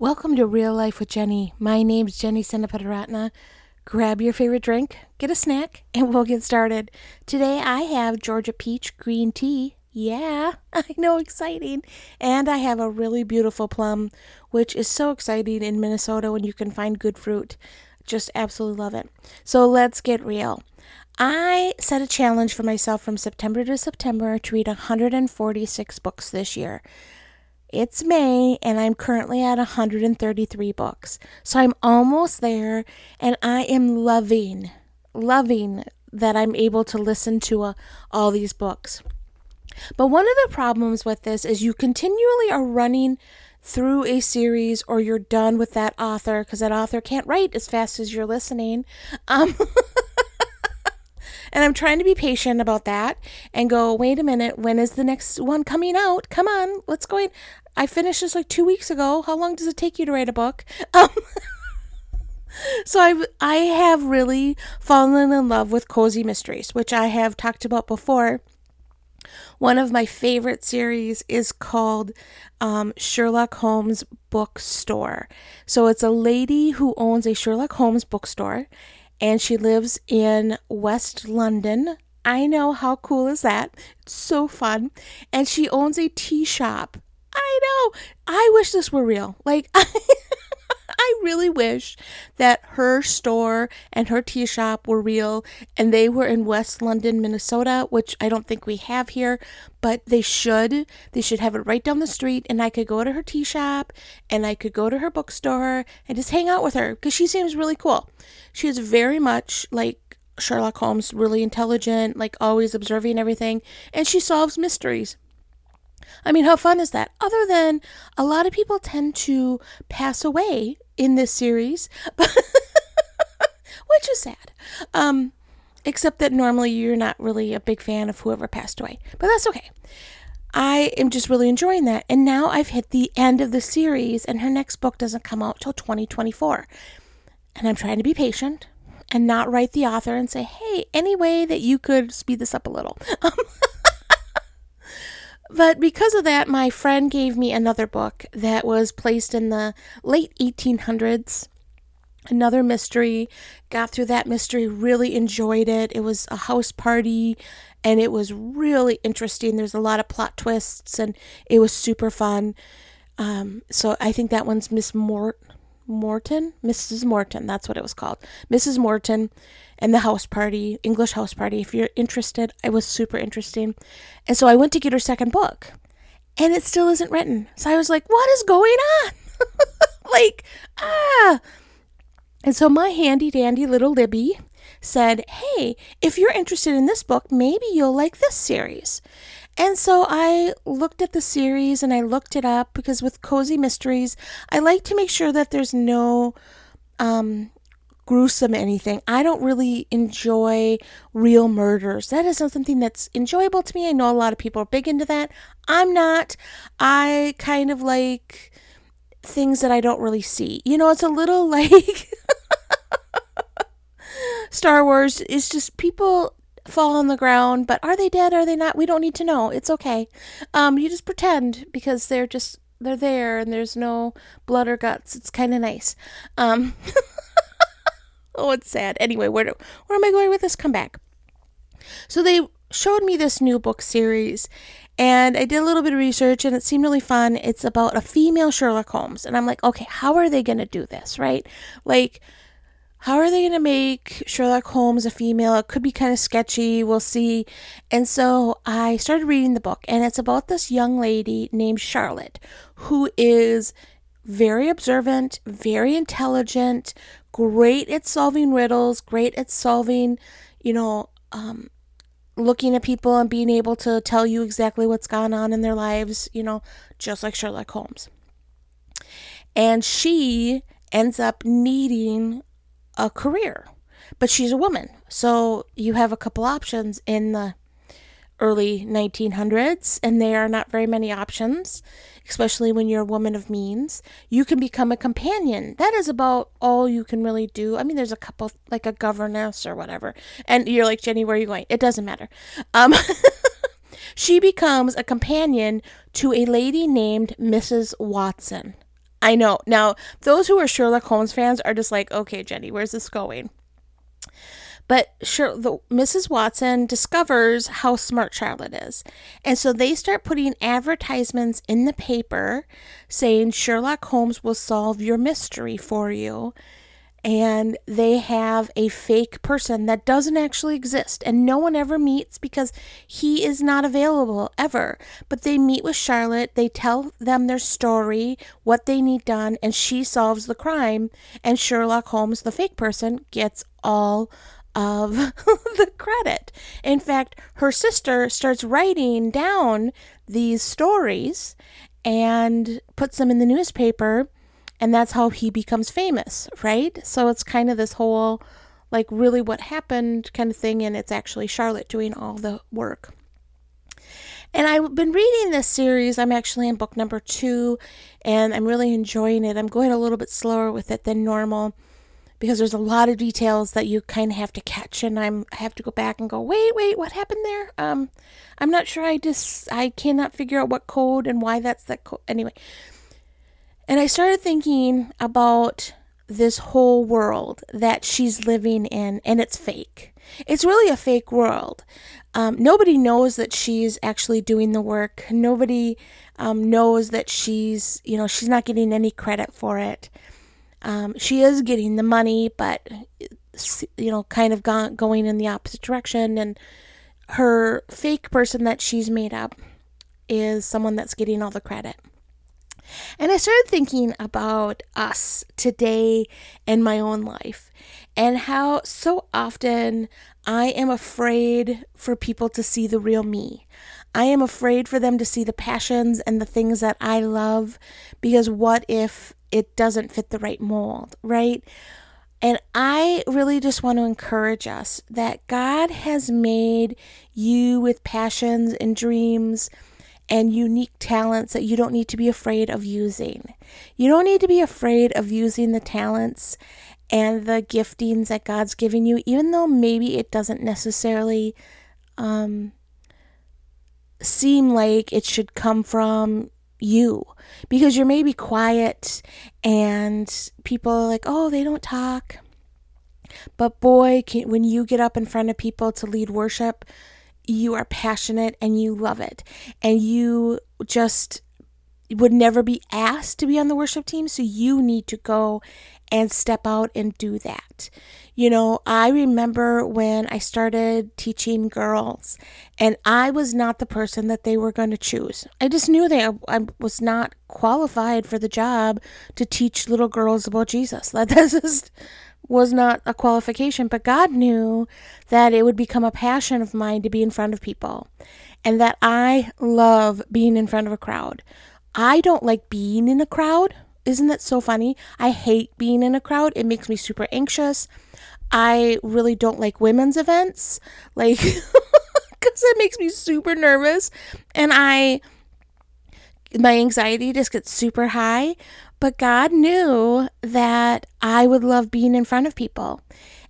Welcome to Real Life with Jenny. My name's Jenny Senapataratna. Grab your favorite drink, get a snack, and we'll get started. Today I have Georgia Peach Green Tea. Yeah, I know, exciting. And I have a really beautiful plum, which is so exciting in Minnesota when you can find good fruit. Just absolutely love it. So let's get real. I set a challenge for myself from September to September to read 146 books this year. It's May and I'm currently at 133 books. So I'm almost there and I am loving, loving that I'm able to listen to uh, all these books. But one of the problems with this is you continually are running through a series or you're done with that author because that author can't write as fast as you're listening. Um, And I'm trying to be patient about that and go, wait a minute, when is the next one coming out? Come on, let's go in. I finished this like two weeks ago. How long does it take you to write a book? Um, so I I have really fallen in love with cozy mysteries, which I have talked about before. One of my favorite series is called um, Sherlock Holmes Bookstore. So it's a lady who owns a Sherlock Holmes bookstore, and she lives in West London. I know how cool is that? It's so fun. And she owns a tea shop. I know. I wish this were real. Like I really wish that her store and her tea shop were real and they were in West London, Minnesota, which I don't think we have here, but they should. They should have it right down the street and I could go to her tea shop and I could go to her bookstore and just hang out with her because she seems really cool. She is very much like Sherlock Holmes, really intelligent, like always observing everything, and she solves mysteries. I mean, how fun is that? Other than a lot of people tend to pass away in this series, which is sad. Um, except that normally you're not really a big fan of whoever passed away, but that's okay. I am just really enjoying that. And now I've hit the end of the series, and her next book doesn't come out till 2024. And I'm trying to be patient and not write the author and say, hey, any way that you could speed this up a little. But because of that, my friend gave me another book that was placed in the late 1800s. Another mystery. Got through that mystery, really enjoyed it. It was a house party and it was really interesting. There's a lot of plot twists and it was super fun. Um, so I think that one's Miss Mort Morton, Mrs. Morton, that's what it was called. Mrs. Morton and the house party, English house party. If you're interested, it was super interesting. And so I went to get her second book and it still isn't written. So I was like, what is going on? like, ah. And so my handy dandy little Libby said, Hey, if you're interested in this book, maybe you'll like this series. And so I looked at the series and I looked it up because with Cozy Mysteries, I like to make sure that there's no um, gruesome anything. I don't really enjoy real murders. That isn't something that's enjoyable to me. I know a lot of people are big into that. I'm not. I kind of like things that I don't really see. You know, it's a little like Star Wars It's just people fall on the ground, but are they dead? Are they not? We don't need to know. It's okay. Um, you just pretend because they're just they're there and there's no blood or guts. It's kind of nice. Um, oh, it's sad. Anyway, where do, where am I going with this? Come back. So they showed me this new book series and I did a little bit of research and it seemed really fun. It's about a female Sherlock Holmes. And I'm like, okay, how are they going to do this, right? Like, how are they going to make Sherlock Holmes a female? It could be kind of sketchy. We'll see. And so I started reading the book, and it's about this young lady named Charlotte who is very observant, very intelligent, great at solving riddles, great at solving, you know, um, looking at people and being able to tell you exactly what's gone on in their lives, you know, just like Sherlock Holmes. And she ends up needing a career. But she's a woman. So you have a couple options in the early 1900s, and there are not very many options, especially when you're a woman of means. You can become a companion. That is about all you can really do. I mean, there's a couple, like a governess or whatever. And you're like, Jenny, where are you going? It doesn't matter. Um, she becomes a companion to a lady named Mrs. Watson. I know. Now, those who are Sherlock Holmes fans are just like, okay, Jenny, where's this going? But sure, the, Mrs. Watson discovers how smart Charlotte is. And so they start putting advertisements in the paper saying Sherlock Holmes will solve your mystery for you and they have a fake person that doesn't actually exist. And no one ever meets because he is not available ever. But they meet with charlotte. They tell them their story what they need done and she solves the crime. And sherlock holmes the fake person gets all of the credit. In fact her sister starts writing down these stories and puts them in the newspaper and that's how he becomes famous, right? So it's kind of this whole like really what happened kind of thing and it's actually Charlotte doing all the work. And I've been reading this series. I'm actually in book number 2 and I'm really enjoying it. I'm going a little bit slower with it than normal because there's a lot of details that you kind of have to catch and I'm I have to go back and go, "Wait, wait, what happened there?" Um I'm not sure I just I cannot figure out what code and why that's that code. Anyway, and I started thinking about this whole world that she's living in, and it's fake. It's really a fake world. Um, nobody knows that she's actually doing the work. Nobody um, knows that she's, you know, she's not getting any credit for it. Um, she is getting the money, but, you know, kind of gone, going in the opposite direction. And her fake person that she's made up is someone that's getting all the credit. And I started thinking about us today in my own life and how so often I am afraid for people to see the real me. I am afraid for them to see the passions and the things that I love because what if it doesn't fit the right mold, right? And I really just want to encourage us that God has made you with passions and dreams and unique talents that you don't need to be afraid of using. You don't need to be afraid of using the talents and the giftings that God's given you, even though maybe it doesn't necessarily um, seem like it should come from you because you're maybe quiet and people are like, oh, they don't talk. But boy, can, when you get up in front of people to lead worship, you are passionate and you love it and you just would never be asked to be on the worship team so you need to go and step out and do that. You know, I remember when I started teaching girls, and I was not the person that they were going to choose. I just knew that I, I was not qualified for the job to teach little girls about Jesus. That that's just was not a qualification, but God knew that it would become a passion of mine to be in front of people and that I love being in front of a crowd. I don't like being in a crowd. Isn't that so funny? I hate being in a crowd. It makes me super anxious. I really don't like women's events, like, because it makes me super nervous. And I, my anxiety just gets super high. But God knew that I would love being in front of people.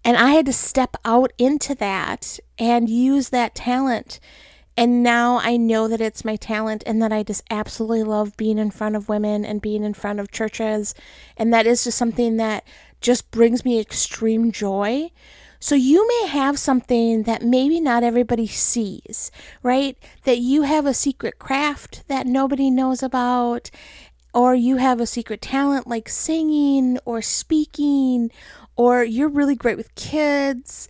And I had to step out into that and use that talent. And now I know that it's my talent and that I just absolutely love being in front of women and being in front of churches. And that is just something that just brings me extreme joy. So you may have something that maybe not everybody sees, right? That you have a secret craft that nobody knows about or you have a secret talent like singing or speaking, or you're really great with kids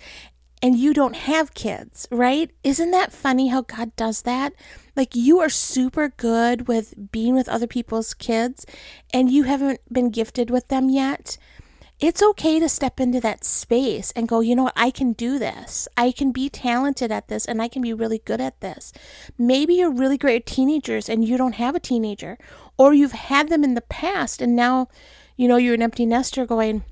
and you don't have kids, right? Isn't that funny how God does that? Like you are super good with being with other people's kids and you haven't been gifted with them yet it's okay to step into that space and go, you know what, I can do this. I can be talented at this and I can be really good at this. Maybe you're really great at teenagers and you don't have a teenager, or you've had them in the past and now, you know, you're an empty nester going,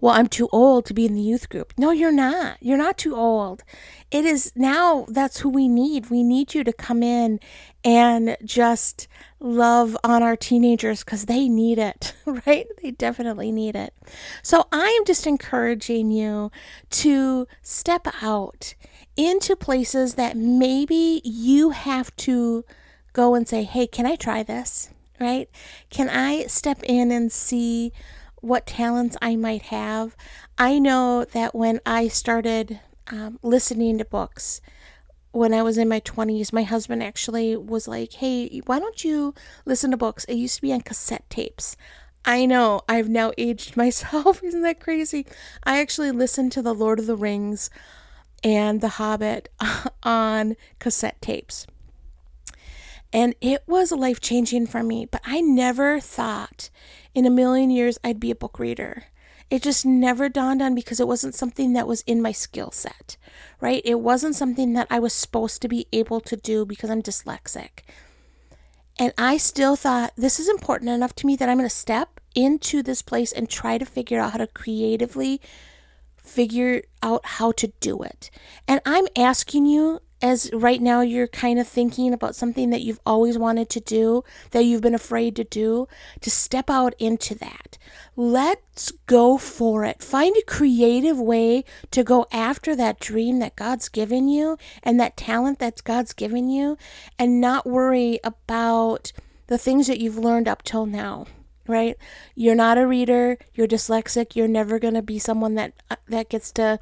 well, I'm too old to be in the youth group. No, you're not. You're not too old. It is now that's who we need. We need you to come in and just love on our teenagers because they need it, right? They definitely need it. So I am just encouraging you to step out into places that maybe you have to go and say, hey, can I try this? right? Can I step in and see what talents I might have? I know that when I started um, listening to books, when I was in my 20s, my husband actually was like, Hey, why don't you listen to books? It used to be on cassette tapes. I know, I've now aged myself. Isn't that crazy? I actually listened to The Lord of the Rings and The Hobbit on cassette tapes. And it was life changing for me, but I never thought in a million years I'd be a book reader. It just never dawned on me because it wasn't something that was in my skill set, right? It wasn't something that I was supposed to be able to do because I'm dyslexic. And I still thought this is important enough to me that I'm going to step into this place and try to figure out how to creatively figure out how to do it. And I'm asking you as right now you're kind of thinking about something that you've always wanted to do, that you've been afraid to do, to step out into that. Let's go for it. Find a creative way to go after that dream that God's given you and that talent that God's given you and not worry about the things that you've learned up till now right you're not a reader you're dyslexic you're never going to be someone that uh, that gets to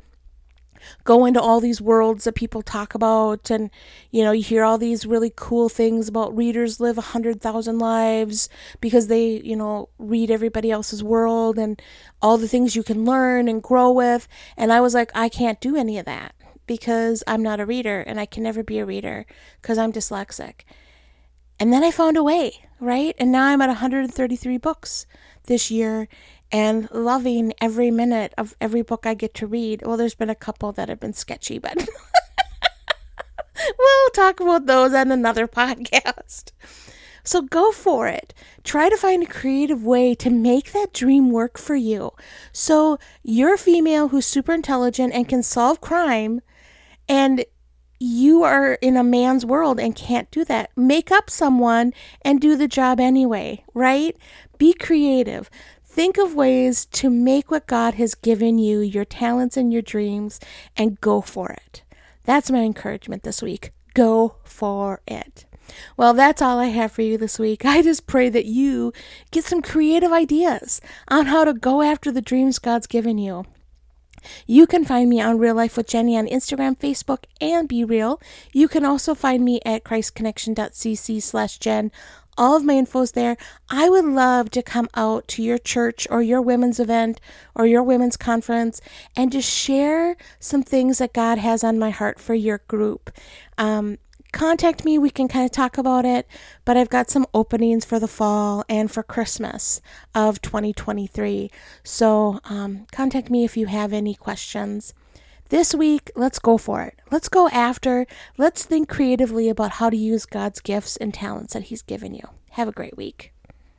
go into all these worlds that people talk about and you know you hear all these really cool things about readers live a hundred thousand lives because they you know read everybody else's world and all the things you can learn and grow with. And i was like i can't do any of that because i'm not a reader and i can never be a reader because i'm dyslexic. And then i found a way right? And now i'm at 133 books this year and loving every minute of every book I get to read. Well, there's been a couple that have been sketchy, but we'll talk about those on another podcast. So go for it. Try to find a creative way to make that dream work for you. So you're a female who's super intelligent and can solve crime, and you are in a man's world and can't do that. Make up someone and do the job anyway, right? Be creative. Think of ways to make what God has given you, your talents and your dreams, and go for it. That's my encouragement this week. Go for it. Well, that's all I have for you this week. I just pray that you get some creative ideas on how to go after the dreams God's given you. You can find me on Real Life with Jenny on Instagram, Facebook, and BeReal. You can also find me at christconnection.cc slash Jen all of my info is there. I would love to come out to your church or your women's event or your women's conference and just share some things that God has on my heart for your group. Um, contact me. We can kind of talk about it. But I've got some openings for the fall and for Christmas of 2023. So um, contact me if you have any questions. This week, let's go for it. Let's go after. Let's think creatively about how to use God's gifts and talents that He's given you. Have a great week.